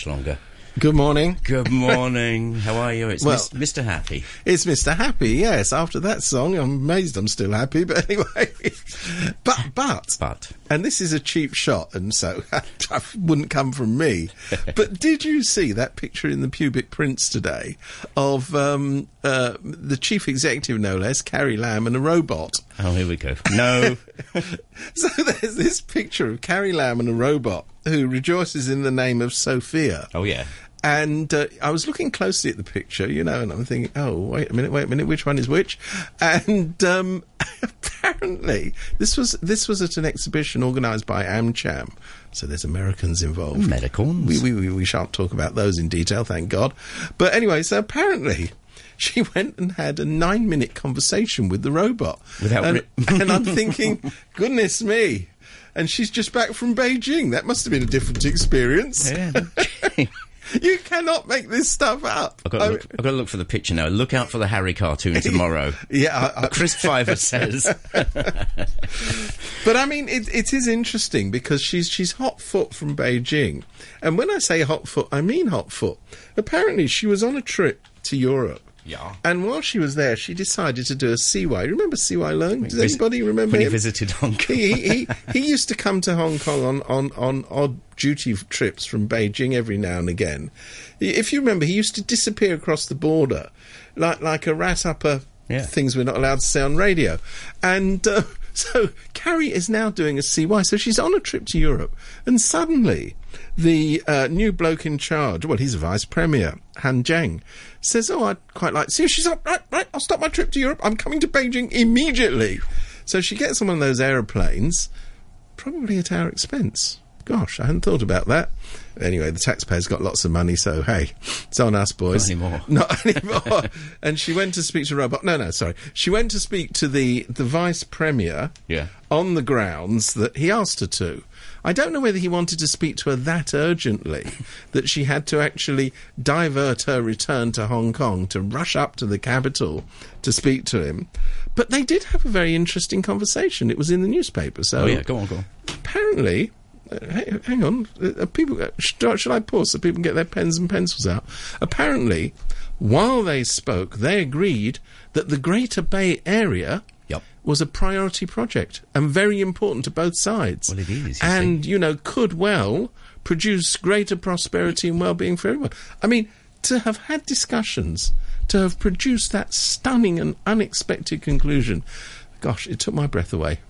much longer. Good morning. Good morning. How are you? It's Well- Mr. Happy. It's Mr. Happy, yes. After that song, I'm amazed I'm still happy, but anyway. but, but, But and this is a cheap shot, and so that wouldn't come from me. but did you see that picture in the Pubic Prince today of um, uh, the chief executive, no less, Carrie Lam, and a robot? oh, here we go. No, So there's this picture of Carrie Lam and a robot who rejoices in the name of Sophia. oh yeah. And uh, I was looking closely at the picture, you know, and I'm thinking, oh, wait a minute, wait a minute, which one is which? And um, apparently, this was this was at an exhibition organised by AmCham. So there's Americans involved. Medicons. We, we, we, we shan't talk about those in detail, thank God. But anyway, so apparently she went and had a nine minute conversation with the robot. Without and, ri- and I'm thinking, goodness me. And she's just back from Beijing. That must have been a different experience. Yeah. You cannot make this stuff up. I've got, to oh, look, I've got to look for the picture now. Look out for the Harry cartoon tomorrow. yeah, I, I, Chris Fiver says. but I mean, it, it is interesting because she's she's hot foot from Beijing, and when I say hot foot, I mean hot foot. Apparently, she was on a trip to Europe. Yeah. And while she was there, she decided to do a CY. Remember CY Leung? Does anybody remember when he him? visited Hong Kong. he, he, he, he used to come to Hong Kong on, on, on odd duty trips from Beijing every now and again. If you remember, he used to disappear across the border like like a rat up a Yeah. things we're not allowed to say on radio. And uh, so Carrie is now doing a CY. So she's on a trip to Europe, and suddenly the uh, new bloke in charge, well, he's a vice premier, Han Zheng, says, "Oh, I'd quite like to see you." She's like, "Right, right, I'll stop my trip to Europe. I'm coming to Beijing immediately." So she gets on one of those aeroplanes, probably at our expense. Gosh, I hadn't thought about that. Anyway, the taxpayers got lots of money, so hey, it's on us, boys. Not anymore. Not anymore. and she went to speak to Robot. No, no, sorry. She went to speak to the the vice premier. Yeah. On the grounds that he asked her to. I don't know whether he wanted to speak to her that urgently that she had to actually divert her return to Hong Kong to rush up to the capital to speak to him. But they did have a very interesting conversation. It was in the newspaper. So Oh yeah, go on, go on. apparently, hey, hang on, uh, people. Uh, should, should I pause so people can get their pens and pencils out? Apparently, while they spoke, they agreed that the Greater Bay Area Yep. was a priority project and very important to both sides. Well, it is, you and you know, could well produce greater prosperity and well-being for everyone. I mean, to have had discussions, to have produced that stunning and unexpected conclusion. Gosh, it took my breath away.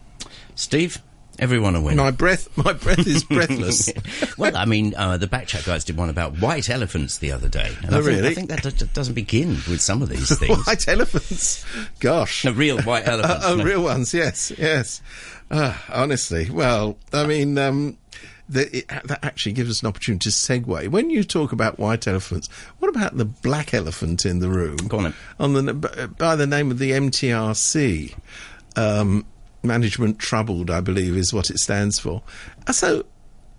Steve, everyone a win. My breath, my breath is breathless. well, I mean, uh, the Backchat guys did one about white elephants the other day. And Oh, I think, really? I think that d- doesn't begin with some of these things. White elephants. Gosh. No, real white elephants. Oh, no. real ones, yes, yes. Uh, honestly, well, I mean, um, the, it, that actually gives us an opportunity to segue. When you talk about white elephants, what about the black elephant in the room? Go on. On the, by the name of the MTRC. Um, Management Troubled, I believe, is what it stands for. So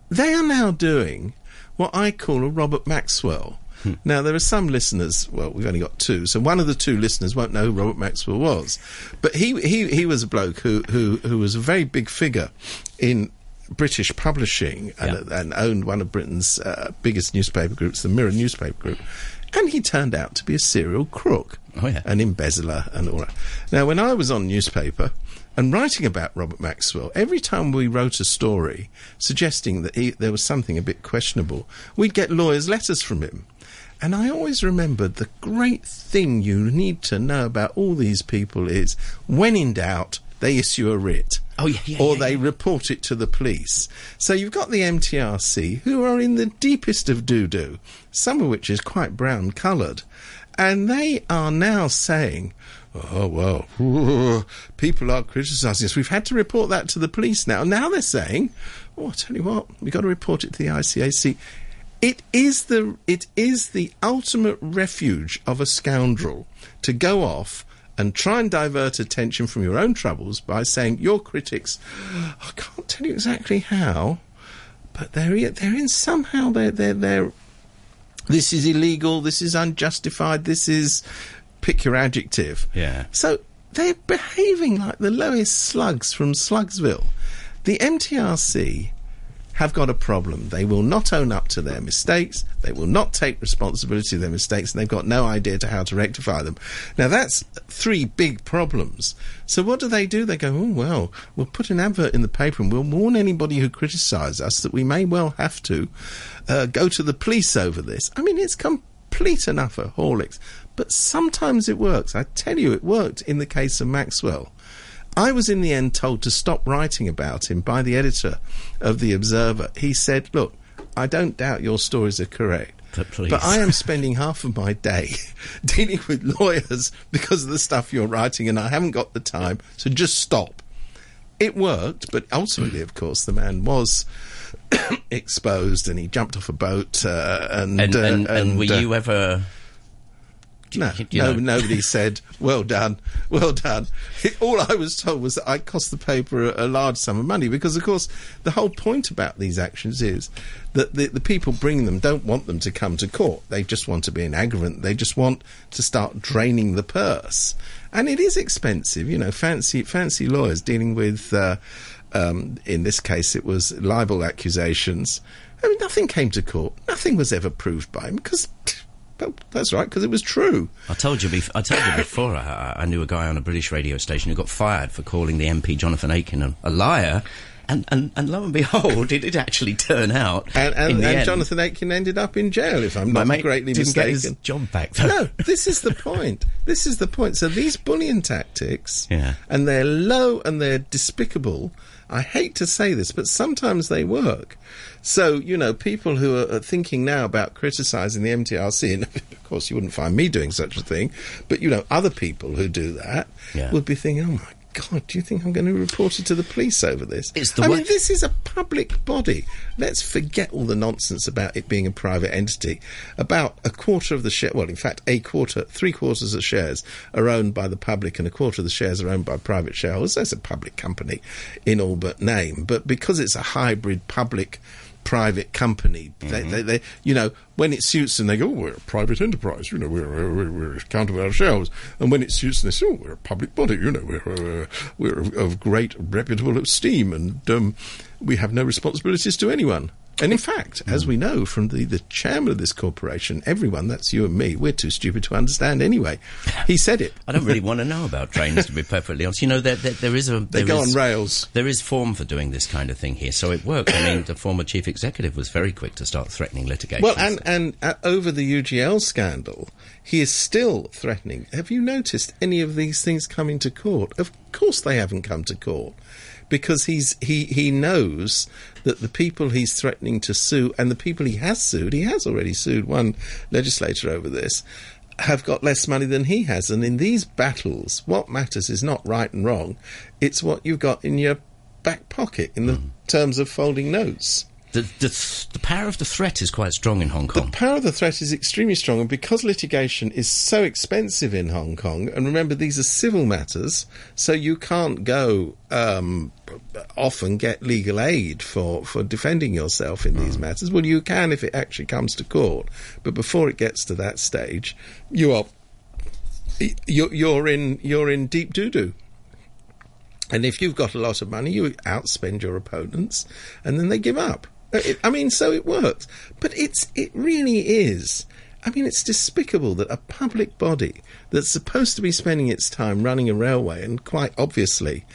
they are now doing what I call a Robert Maxwell. Now, there are some listeners, well, we've only got two, so one of the two listeners won't know who Robert Maxwell was. But he, he, he was a bloke who, who, who was a very big figure in British publishing and, and owned one of Britain's uh, biggest newspaper groups, the Mirror newspaper group. And he turned out to be a serial crook Oh, yeah. an embezzler and all that. Now, when I was on newspaper and writing about Robert Maxwell, every time we wrote a story suggesting that he, there was something a bit questionable, we'd get lawyers' letters from him. And I always remembered the great thing you need to know about all these people is when in doubt, they issue a writ. Oh, yeah, yeah, Or yeah, they report it to the police. So you've got the MTRC who are in the deepest of doo doo, some of which is quite brown coloured. And they are now saying, oh, well, people are criticising us. We've had to report that to the police now. Now they're saying, oh, I tell you what, we've got to report it to the ICAC. It is the it is the ultimate refuge of a scoundrel to go off and try and divert attention from your own troubles by saying your critics. I can't tell you exactly how, but they're they're in somehow they're they're they're. This is illegal. This is unjustified. This is pick your adjective. Yeah. So they're behaving like the lowest slugs from Slugsville. The MTRC have got a problem. They will not own up to their mistakes. They will not take responsibility of their mistakes, and they've got no idea to how to rectify them. Now that's three big problems. So what do they do? They go, oh well, we'll put an advert in the paper and we'll warn anybody who criticise us that we may well have to uh, go to the police over this. I mean, it's complete enough utter Horlicks. But sometimes it works. I tell you, it worked in the case of Maxwell. I was in the end told to stop writing about him by the editor of The Observer. He said, Look, I don't doubt your stories are correct. But please. But I am spending half of my day dealing with lawyers because of the stuff you're writing, and I haven't got the time, so just stop. It worked, but ultimately, of course, the man was exposed and he jumped off a boat. Uh, and, And, uh, and, and were uh, you ever? No, you- no, know- nobody said, well done, well done. All I was told was that I cost the paper a, a large sum of money because, of course, the whole point about these actions is that the, the people bringing them don't want them to come to court. They just want to be an aggravant. They just want to start draining the purse. And it is expensive, you know, fancy, fancy lawyers dealing with, uh, um, in this case, it was libel accusations. I mean, nothing came to court. Nothing was ever proved by him because, Oh, that's right, because it was true. I told you. Bef- I told you before. I, I knew a guy on a British radio station who got fired for calling the MP Jonathan Aitken a, a liar, and, and and lo and behold, it did actually turn out. And, and, and. Jonathan Aitken ended up in jail, if I'm my not mate greatly didn't get mistaken. his job back. Though. No, this is the point. This is the point. So these bullying tactics, Yeah. and they're low and they're despicable. I hate to say this, but sometimes they work. So, you know, people who are are thinking now about criticising the MTRC, and of course you wouldn't find me doing such a thing, but, you know, other people who do that Yeah. would be thinking, oh my God, do you think I'm going to report it to the police over this? It's the I way- mean, this is a public body. Let's forget all the nonsense about it being a private entity. About a quarter of the share, well, in fact, a quarter, three quarters of shares are owned by the public, and a quarter of the shares are owned by private shareholders. That's a public company in all but name. But because it's a hybrid public private company. They, they, they, you know, when it suits them, they go, oh, we're a private enterprise, you know, we're, we're, we're accountable ourselves. And when it suits them, they say, oh, we're a public body, you know, we're, we're, we're of, of great reputable esteem and um, we have no responsibilities to anyone. And in fact, as we know from the, the chairman of this corporation, everyone, that's you and me, we're too stupid to understand anyway. He said it. I don't really want to know about trains, to be perfectly honest. You know, there, there, there is a. They go is- on rails. There is form for doing this kind of thing here, so it worked. I mean, the former chief executive was very quick to start threatening litigation. Well, and and uh, over the UGL scandal, he is still threatening. Have you noticed any of these things coming to court? Of course, they haven't come to court because he's he he knows that the people he's threatening to sue and the people he has sued, he has already sued one legislator over this. Have got less money than he has, and in these battles, what matters is not right and wrong; it's what you've got in your back pocket in the mm. terms of folding notes. The, the, the power of the threat is quite strong in Hong Kong. The power of the threat is extremely strong, and because litigation is so expensive in Hong Kong, and remember these are civil matters, so you can't go um, off and get legal aid for, for defending yourself in these matters. Well, you can if it actually comes to court, but before it gets to that stage, you are you're, you're in you're in deep doo doo. And if you've got a lot of money, you outspend your opponents, and then they give up. It, I mean, so it works. But it's it really is. I mean, it's despicable that a public body that's supposed to be spending its time running a railway, and quite obviously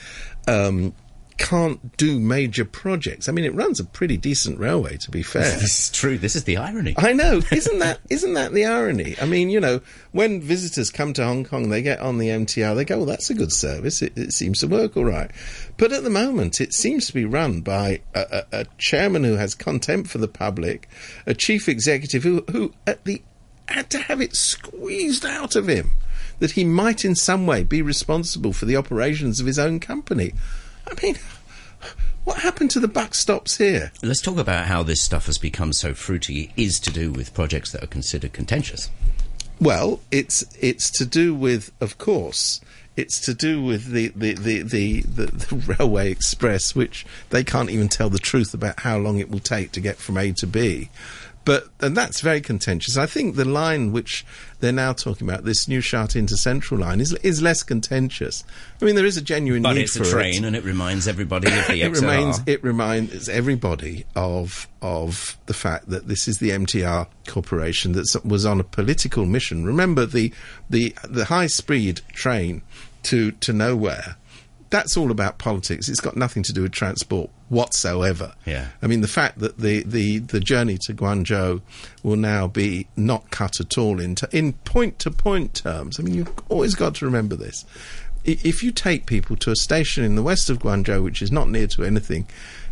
um, can't do major projects. I mean, it runs a pretty decent railway, to be fair. This is true. This is the irony. I know, isn't that isn't that the irony? I mean, you know, when visitors come to Hong Kong, they get on the MTR, they go, "Well, that's a good service. It, it seems to work all right." But at the moment, it seems to be run by a, a, a chairman who has contempt for the public, a chief executive who who at the had to have it squeezed out of him that he might in some way be responsible for the operations of his own company. I mean, what happened to the backstops here? Let's talk about how this stuff has become so fruity is to do with projects that are considered contentious. Well, it's it's to do with, of course, it's to do with the the, the, the, the, the railway express, which they can't even tell the truth about how long it will take to get from A to B. But and that's very contentious. I think the line which they're now talking about, this new Shatin to Central line, is is less contentious. I mean, there is a genuine But need it's for a train, it. and it reminds everybody of the It XRL. remains. It reminds everybody of of the fact that this is the MTR corporation that was on a political mission. Remember the the the high speed train to to nowhere. That's all about politics. It's got nothing to do with transport whatsoever. Yeah. I mean, the fact that the, the, the journey to Guangzhou will now be not cut at all in, t- in point to point terms. I mean, you've always got to remember this. If you take people to a station in the west of Guangzhou, which is not near to anything,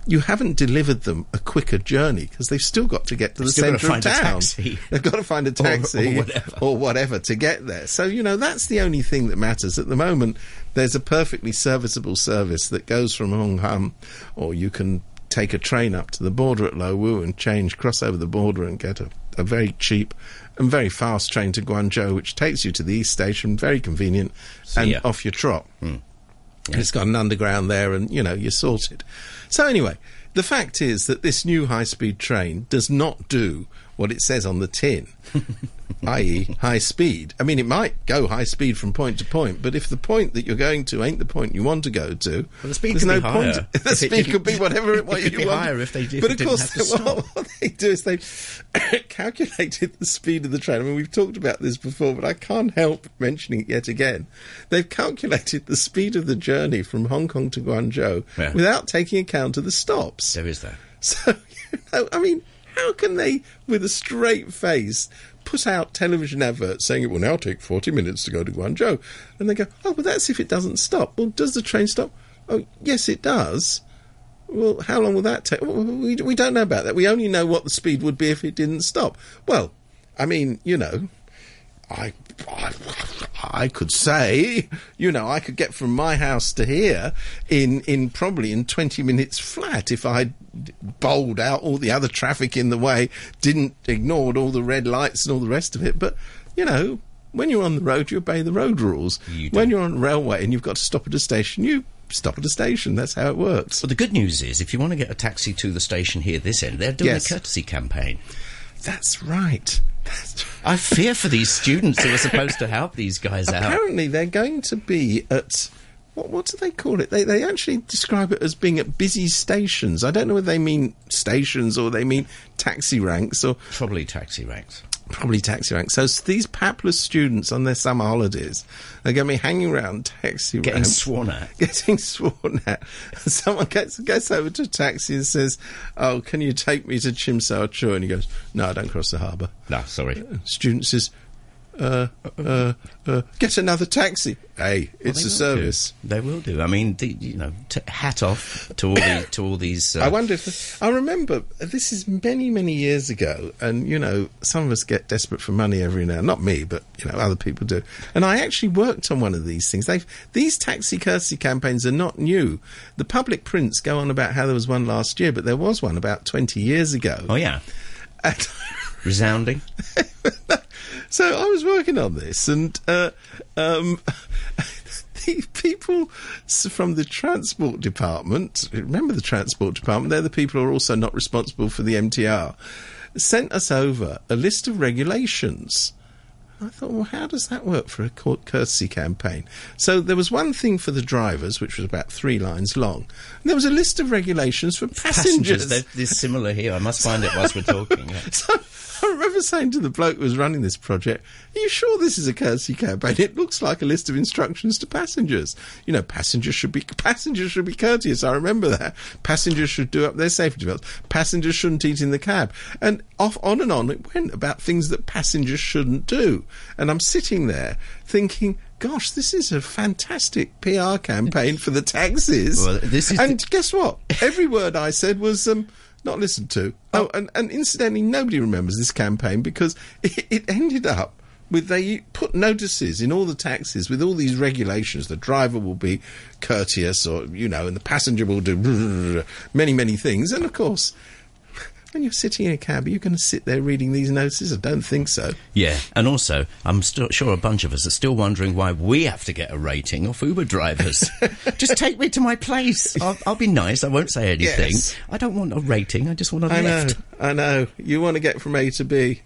you haven't delivered them a quicker journey because they've still got to get to the Still gotta centre of town. taxi. They've got to find a taxi whatever. or whatever to get there. So, you know, that's the only thing that matters. At the moment, there's a perfectly serviceable service that goes from Hong Kong, or you can take a train up to the border at Lo Wu and change, cross over the border and get a, a very cheap and very fast train to Guangzhou, which takes you to the East Station, very convenient, and ya. off your trot. Hmm. And It's got an underground there, and you know you're sorted. So anyway, the fact is that this new high-speed train does not do what it says on the tin, i.e., high speed. I mean, it might go high speed from point to point, but if the point that you're going to ain't the point you want to go to, Well, the speed there's could no be point. higher. The speed could be whatever it what could you be want. higher if they did- But of course, what, what they do is they've calculated the speed of the train. I mean, we've talked about this before, but I can't help mentioning it yet again. They've calculated the speed of the journey from Hong Kong to Guangzhou Yeah. without taking account of the stops. There is that. So, you know, I mean, how can they, with a straight face, put out television adverts saying it will now take 40 minutes to go to Guangzhou? And they go, oh, but that's if it doesn't stop. Well, does the train stop? Oh, yes, it does. Well, how long will that take? Well, we, we don't know about that. We only know what the speed would be if it didn't stop. Well, I mean, you know, I, I, could say, you know, I could get from my house to here in, in probably in 20 minutes flat if I bowled out all the other traffic in the way, didn't ignored all the red lights and all the rest of it. But, you know, when you're on the road, you obey the road rules. You when you're on a railway and you've got to stop at a station, you stop at a station. That's how it works. But the good news is, if you want to get a taxi to the station here this end, they're doing Yes. a courtesy campaign. That's right. I fear for these students who are supposed to help these guys out. Apparently, they're going to be at what? What do they call it? They they actually describe it as being at busy stations. I don't know whether they mean stations or they mean taxi ranks or Probably taxi ranks. Probably taxi rank. So these papless students on their summer holidays are going to be hanging around taxi Getting sworn at. Getting sworn at. Someone gets gets over to a taxi and says, "Oh, can you take me to Tsim Sha Tsui?" And he goes, "No, I don't cross the harbour." No, sorry. Student says, uh, uh, uh, "Get another taxi." Hey, it's They a service. do. They will do. I mean, the, you know, t- hat off to all the, to all these. Uh, I wonder if I remember this is many many years ago, and you know some of us get desperate for money every now. Not me, but you know other people do. And I actually worked on one of these things. They these taxi courtesy campaigns are not new. The public prints go on about how there was one last year, but there was one about twenty years ago. oh yeah, And resounding. so I was working on this, and uh, um, the people from the transport department, remember the transport department, they're the people who are also not responsible for the MTR, sent us over a list of regulations. I thought, well, how does that work for a court courtesy campaign? So there was one thing for the drivers, which was about three lines long. And there was a list of regulations for passengers. Passengers. They're, they're similar here. I must find it whilst we're talking. yeah. So I remember saying to the bloke who was running this project, Are you sure this is a courtesy campaign? It looks like a list of instructions to passengers. You know, passengers should be passengers should be courteous. I remember that. Passengers should do up their safety belts. Passengers shouldn't eat in the cab. And off on and on it went about things that passengers shouldn't do. And I'm sitting there thinking, Gosh, this is a fantastic PR campaign for the taxis. Well, this is and guess what? Every word I said was um, not listened to. Oh. oh, and, and incidentally, nobody remembers this campaign because it, it ended up with they put notices in all the taxis with all these regulations. The driver will be courteous, or you know, and the passenger will do many, many things. And of course, when you're sitting in a cab, are you going to sit there reading these notices? I don't think so. Yeah, and also, I'm still sure a bunch of us are still wondering why we have to get a rating off Uber drivers. Just take me to my place. I'll, I'll be nice. I won't say anything. Yes. I don't want a rating. I just want a I know, lift. I know. You want to get from A to B.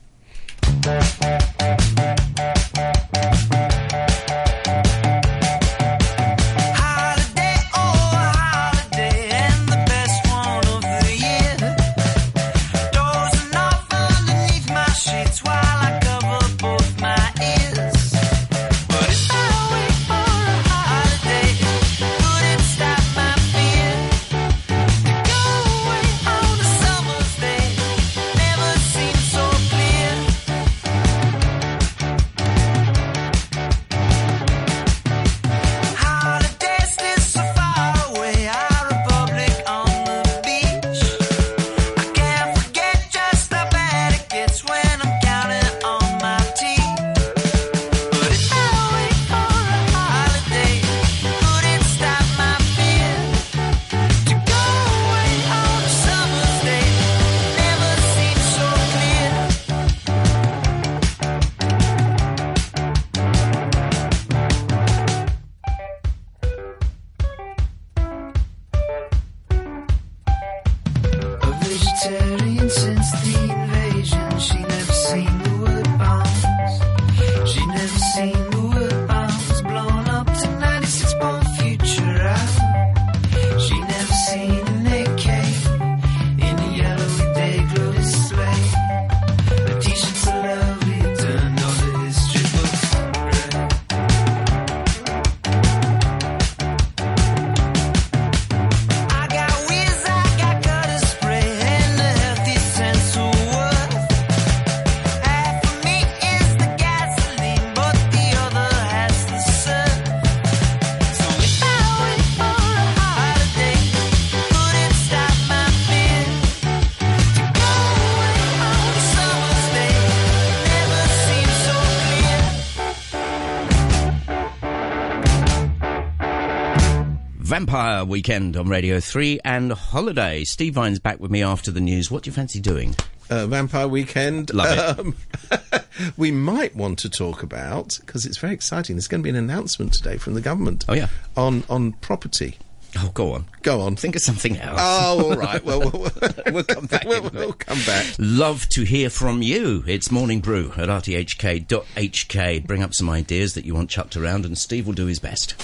Vampire Weekend on Radio 3 and Holiday. Steve Vine's back with me after the news. What do you fancy doing? Uh, Vampire Weekend. Love it. Um, we might want to talk about because it's very exciting. There's going to be an announcement today from the government. Oh, yeah. on on property. Oh, go on. Go on. Think of something else. Oh, all right. Well, we'll, We'll come back We'll, we'll come back. Love to hear from you. It's Morning Brew at rthk.hk. Bring up some ideas that you want chucked around, and Steve will do his best.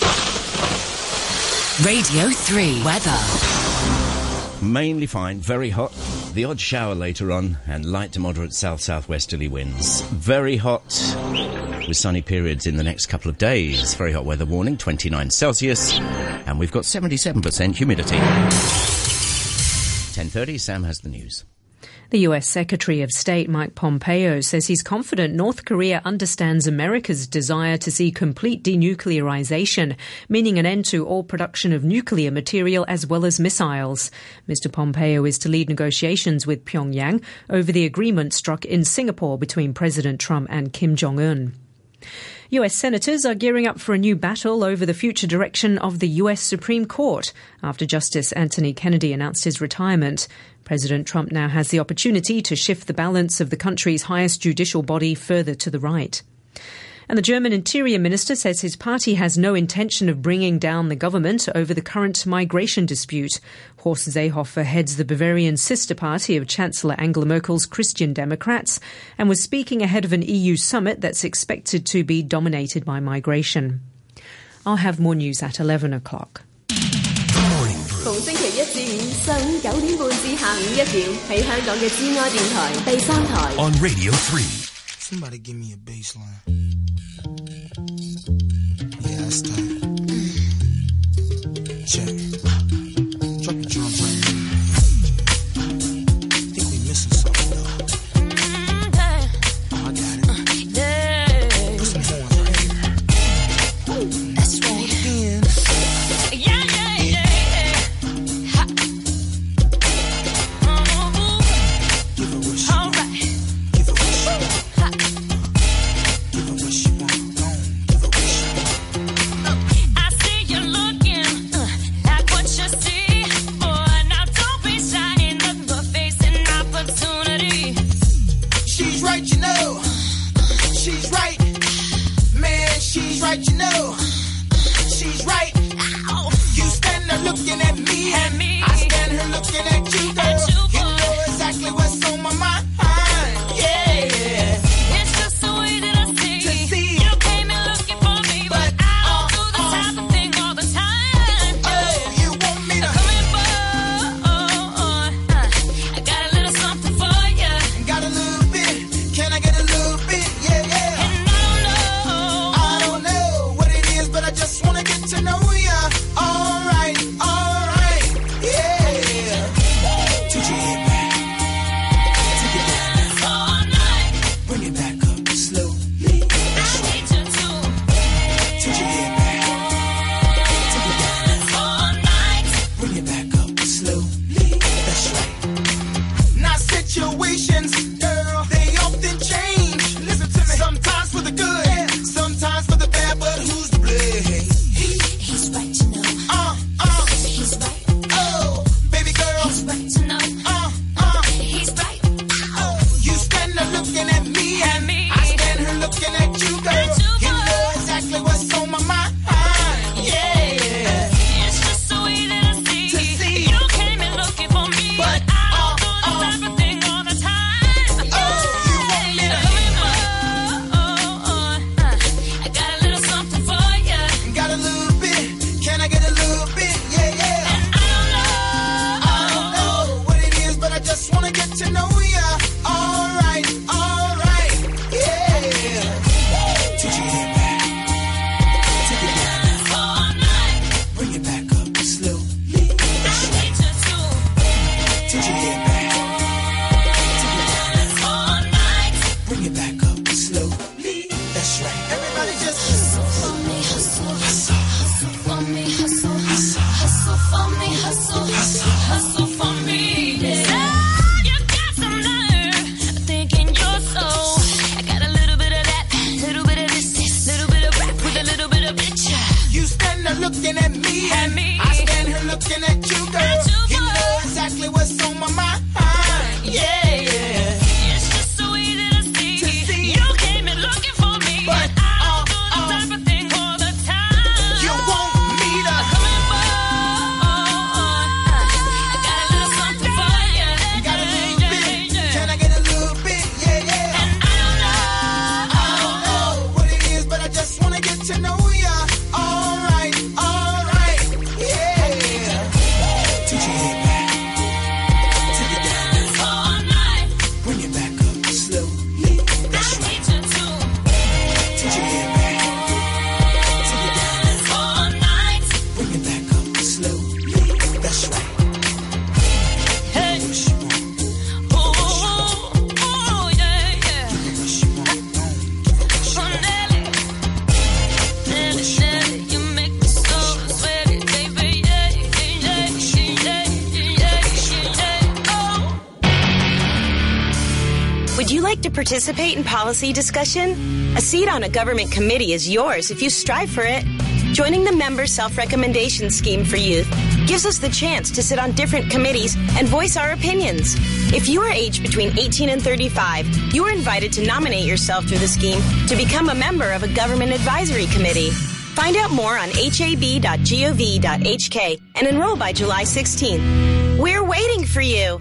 Radio 3 weather. Mainly fine, very hot. The odd shower later on, and light to moderate south southwesterly winds. Very hot, with sunny periods in the next couple of days. Very hot weather warning, 29 Celsius, and we've got 77% humidity. 10:30. Sam has the news. The US Secretary of State Mike Pompeo says he's confident North Korea understands America's desire to see complete denuclearization, meaning an end to all production of nuclear material as well as missiles. Mr. Pompeo is to lead negotiations with Pyongyang over the agreement struck in Singapore between President Trump and Kim Jong Un. US senators are gearing up for a new battle over the future direction of the US Supreme Court after Justice Anthony Kennedy announced his retirement. President Trump now has the opportunity to shift the balance of the country's highest judicial body further to the right. And the German Interior Minister says his party has no intention of bringing down the government over the current migration dispute. Horst Seehofer heads the Bavarian sister party of Chancellor Angela Merkel's Christian Democrats and was speaking ahead of an EU summit that's expected to be dominated by migration. I'll have more news at 11 o'clock. 逢星期一至五上午九点半至下午一点，喺香港嘅珠爱电台第三台。 on Radio 3. Somebody give me a bass line. Yeah, that's tight. Check. she's right. Man, she's right, you know. to participate in policy discussion? A seat on a government committee is yours if you strive for it. Joining the Member Self Recommendation Scheme for Youth gives us the chance to sit on different committees and voice our opinions. If you are aged between 18 and 35, you are invited to nominate yourself through the scheme to become a member of a government advisory committee. Find out more on hab.gov.hk and enroll by July 16th. We're waiting for you!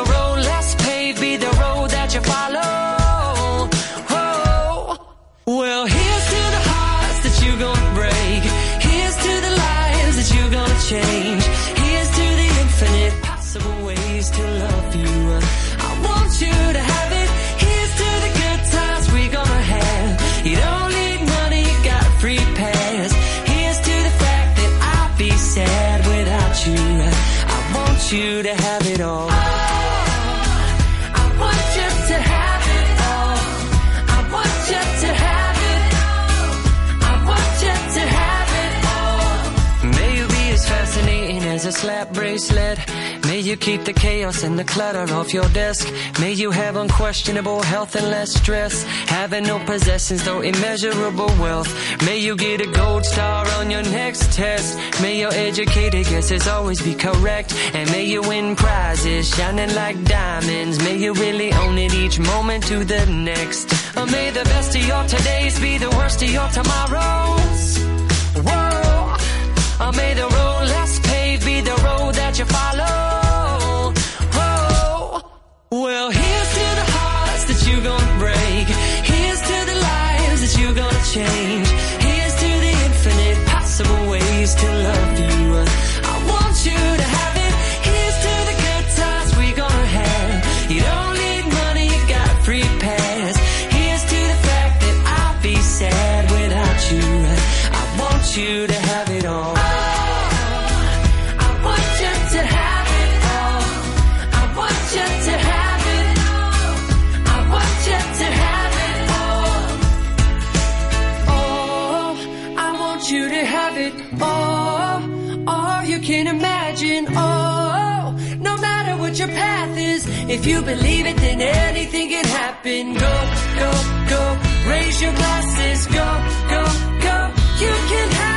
you to have it all. Oh, I want you to have it all. I want you to have it all. I want you to have it all. May you be as fascinating as a slap bracelet. May you keep the chaos and the clutter off your desk. May you have unquestionable health and less stress. Having no possessions, though immeasurable wealth. May you get a gold star on your next test. May your educated guesses always be correct. And may you win prizes shining like diamonds. May you really own it each moment to the next. Or may the best of your todays be the worst of your tomorrows. Whoa. Or may the road less paved be the road that you follow. Well, here's to the hearts that you're gonna break. Here's to the lives that you're gonna change. Here's to the infinite possible ways to love you. I want you to have to have it all. All you can imagine. Oh, no matter what your path is, if you believe it, then anything can happen. Go, go, go. Raise your glasses. Go, go, go. You can have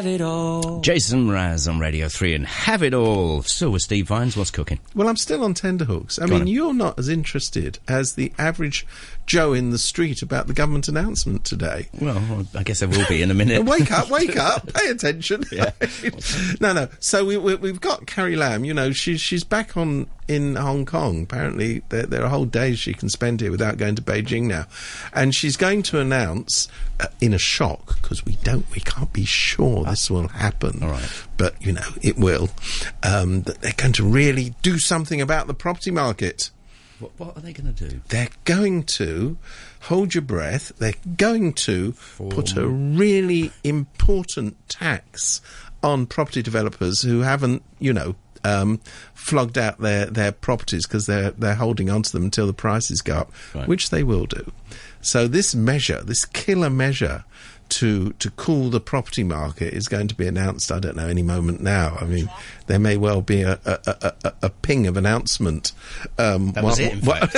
have it all. Jason Mraz on Radio 3 and have it all. So with Steve Vines, what's cooking? Well, I'm still on tenderhooks. I Go mean, on. you're not as interested as the average Joe in the street about the government announcement today. Well, I guess I will be in a minute. wake up, wake up, pay attention. Yeah. no, no. So we, we, we've got Carrie Lam. You know, she's she's back on in Hong Kong. Apparently, there, there are whole days she can spend here without going to Beijing now, and she's going to announce uh, in a shock because we don't, we can't be sure this will happen. All right. but you know it will. Um, that they're going to really do something about the property market. What, what are they going to do? They're going to hold your breath. They're going to put a really important tax on property developers who haven't, you know, um, flogged out their, their properties because they're they're holding onto them until the prices go up, Right. which they will do. So this measure, this killer measure to to cool the property market is going to be announced. I don't know any moment now. I mean, there may well be a a, a, a, ping of announcement. Um, while- it, while-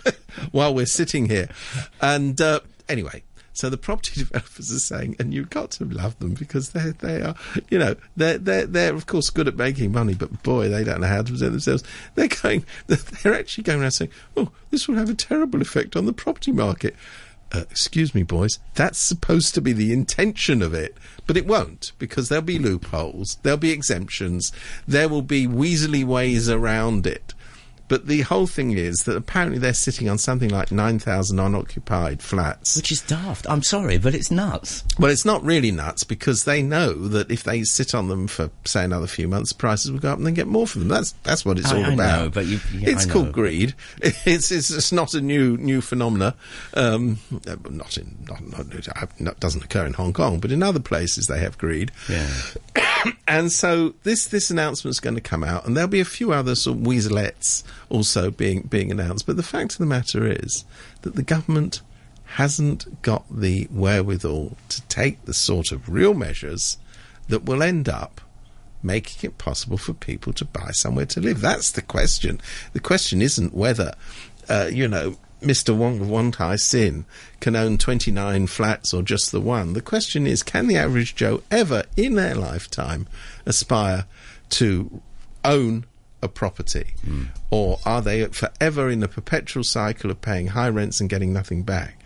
while we're sitting here. And uh, anyway, so the property developers are saying, and you've got to love them because they they are, you know, they're they're they're of course good at making money, but boy, they don't know how to present themselves. They're going, they're actually going around saying, oh, this will have a terrible effect on the property market. Uh, excuse me, boys, that's supposed to be the intention of it, but it won't because there'll be loopholes, there'll be exemptions, there will be weaselly ways around it. But the whole thing is that apparently they're sitting on something like 9,000 unoccupied flats. Which is daft. I'm sorry, but it's nuts. Well, it's not really nuts because they know that if they sit on them for, say, another few months, prices will go up and then get more for them. That's that's what it's I- all I about. know, but you- yeah, it's know. called greed. It's it's it's not a new new phenomena. Um, uh, not in not, not, not doesn't occur in Hong Kong, but in other places they have greed. Yeah. And so this this announcement's going to come out, and there'll be a few other sort of weaselettes also being being announced. But the fact of the matter is that the government hasn't got the wherewithal to take the sort of real measures that will end up making it possible for people to buy somewhere to live. That's the question. The question isn't whether, uh, you know, Mr. Wong Wong Tai Sin can own 29 flats or just the one. The question is, can the average Joe ever in their lifetime aspire to own a property? Or are they forever in a perpetual cycle of paying high rents and getting nothing back?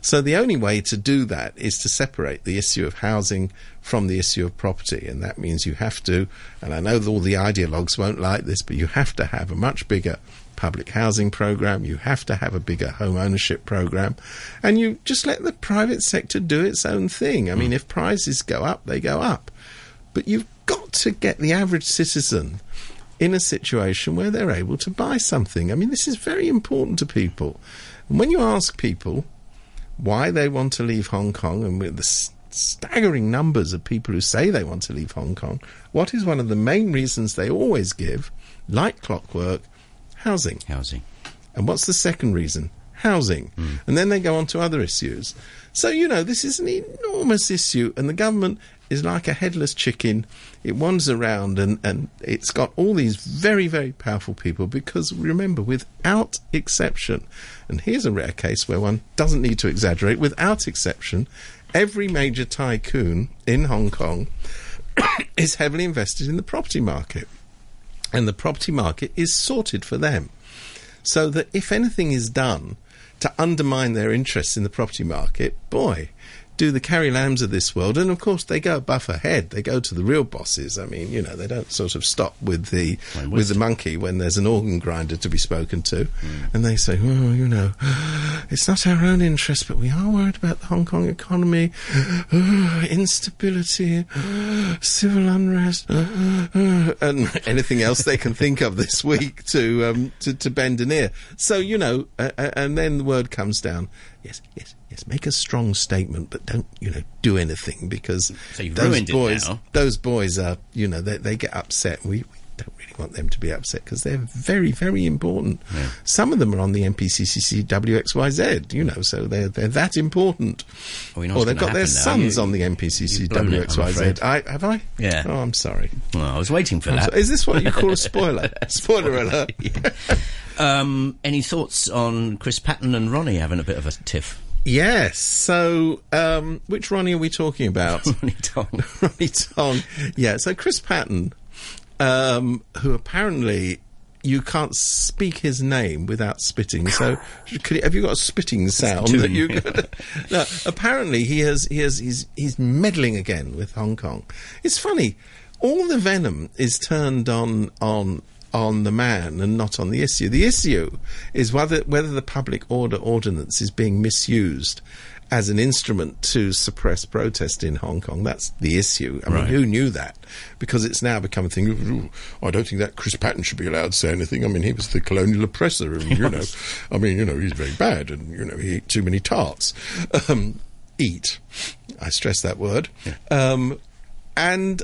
So the only way to do that is to separate the issue of housing from the issue of property, and that means you have to. And I know all the ideologues won't like this, but you have to have a much bigger public housing program. You have to have a bigger home ownership program, and you just let the private sector do its own thing. I mean, if prices go up, they go up, but you've got to get the average citizen in a situation where they're able to buy something. I mean, this is very important to people. And when you ask people why they want to leave Hong Kong, and with the s- staggering numbers of people who say they want to leave Hong Kong, what is one of the main reasons they always give, like clockwork, housing. Housing. And what's the second reason? Housing. Hmm. And then they go on to other issues. So, you know, this is an enormous issue, and the government is like a headless chicken. It wanders around and, and it's got all these very, very powerful people because remember, without exception, and here's a rare case where one doesn't need to exaggerate, without exception, every major tycoon in Hong Kong is heavily invested in the property market. And the property market is sorted for them so that if anything is done to undermine their interests in the property market, boy, do the Carrie Lams of this world, and of course they go above ahead. They go to the real bosses. I mean, you know, they don't sort of stop with the Well, with the monkey when there's an organ grinder to be spoken to, and they say, "Oh, you know, it's not our own interest, but we are worried about the Hong Kong economy, uh, instability, uh, civil unrest, uh, uh," and anything else they can think of this week to um, to, to bend an ear. So you know, and then the word comes down. Yes, yes, yes. Make a strong statement, but don't you know do anything because So those boys, those boys are you know they they get upset. We, we don't really want them to be upset because they're very very important. Some of them are on the MPCCC WXYZ, you know, so they're they're that important. Oh, we know or they've got their sons You- on the MPCC blown it. WXYZ. I have I? Yeah. Oh, I'm sorry. Well, I was waiting for I'm that. so- is this what you call a spoiler? spoiler alert. Um, any thoughts on Chris Patten and Ronnie having a bit of a tiff? Yes. So, um, which Ronnie are we talking about? Ronnie Tong. Ronnie Tong. Yeah. So Chris Patten, um, who apparently you can't speak his name without spitting. So, could have you got a spitting sound that you could? no. Apparently, he has. He has. He's he's meddling again with Hong Kong. It's funny. All the venom is turned on on on the man and not on the issue. The issue is whether whether the public order ordinance is being misused as an instrument to suppress protest in Hong Kong. That's the issue. I mean, Right. who knew that? Because it's now become a thing. of, "Ooh, I don't think that Chris Patten should be allowed to say anything. I mean, he was the colonial oppressor, and you know, I mean, you know, he's very bad, and you know, he ate too many tarts. Um, eat. I stress that word. Um, and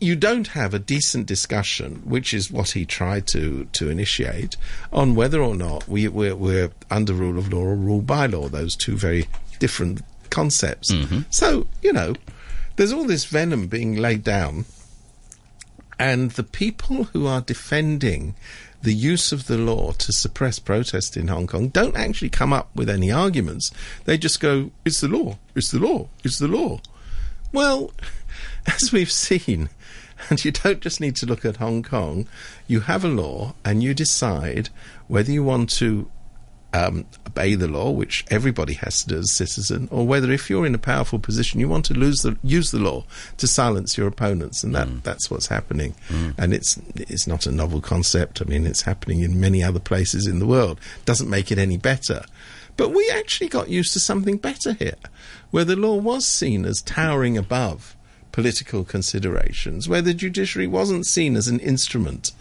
you don't have a decent discussion, which is what he tried to, to initiate, on whether or not we, we're, we're under rule of law or rule by law, those two very different concepts. Mm-hmm. So, you know, there's all this venom being laid down, and the people who are defending the use of the law to suppress protest in Hong Kong don't actually come up with any arguments. They just go, it's the law, it's the law, it's the law. Well, as we've seen, and you don't just need to look at Hong Kong, you have a law and you decide whether you want to um, obey the law, which everybody has to do as a citizen, or whether if you're in a powerful position, you want to lose the, use the law to silence your opponents, and that, that's what's happening. And it's it's not a novel concept. I mean, it's happening in many other places in the world. Doesn't make it any better. But we actually got used to something better here, where the law was seen as towering above political considerations, where the judiciary wasn't seen as an instrument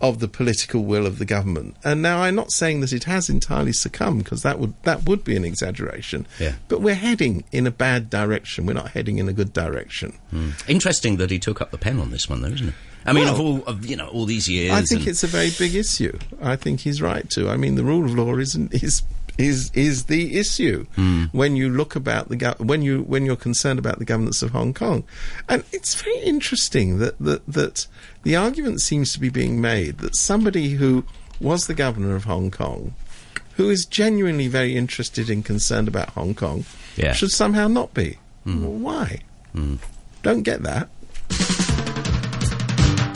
of the political will of the government. And now I'm not saying that it has entirely succumbed because that would that would be an exaggeration. Yeah. But we're heading in a bad direction. We're not heading in a good direction. Hmm. Interesting that he took up the pen on this one, though, isn't it? I mean, Well, of all of you know all these years. I think and- it's a very big issue. I think he's right to. I mean, the rule of law isn't is is is the issue hmm. when you look about the gov- when you when you're concerned about the governance of Hong Kong, and it's very interesting that that that the argument seems to be being made that somebody who was the governor of Hong Kong, who is genuinely very interested and concerned about Hong Kong, Yeah. should somehow not be. Well, why? Hmm. Don't get that.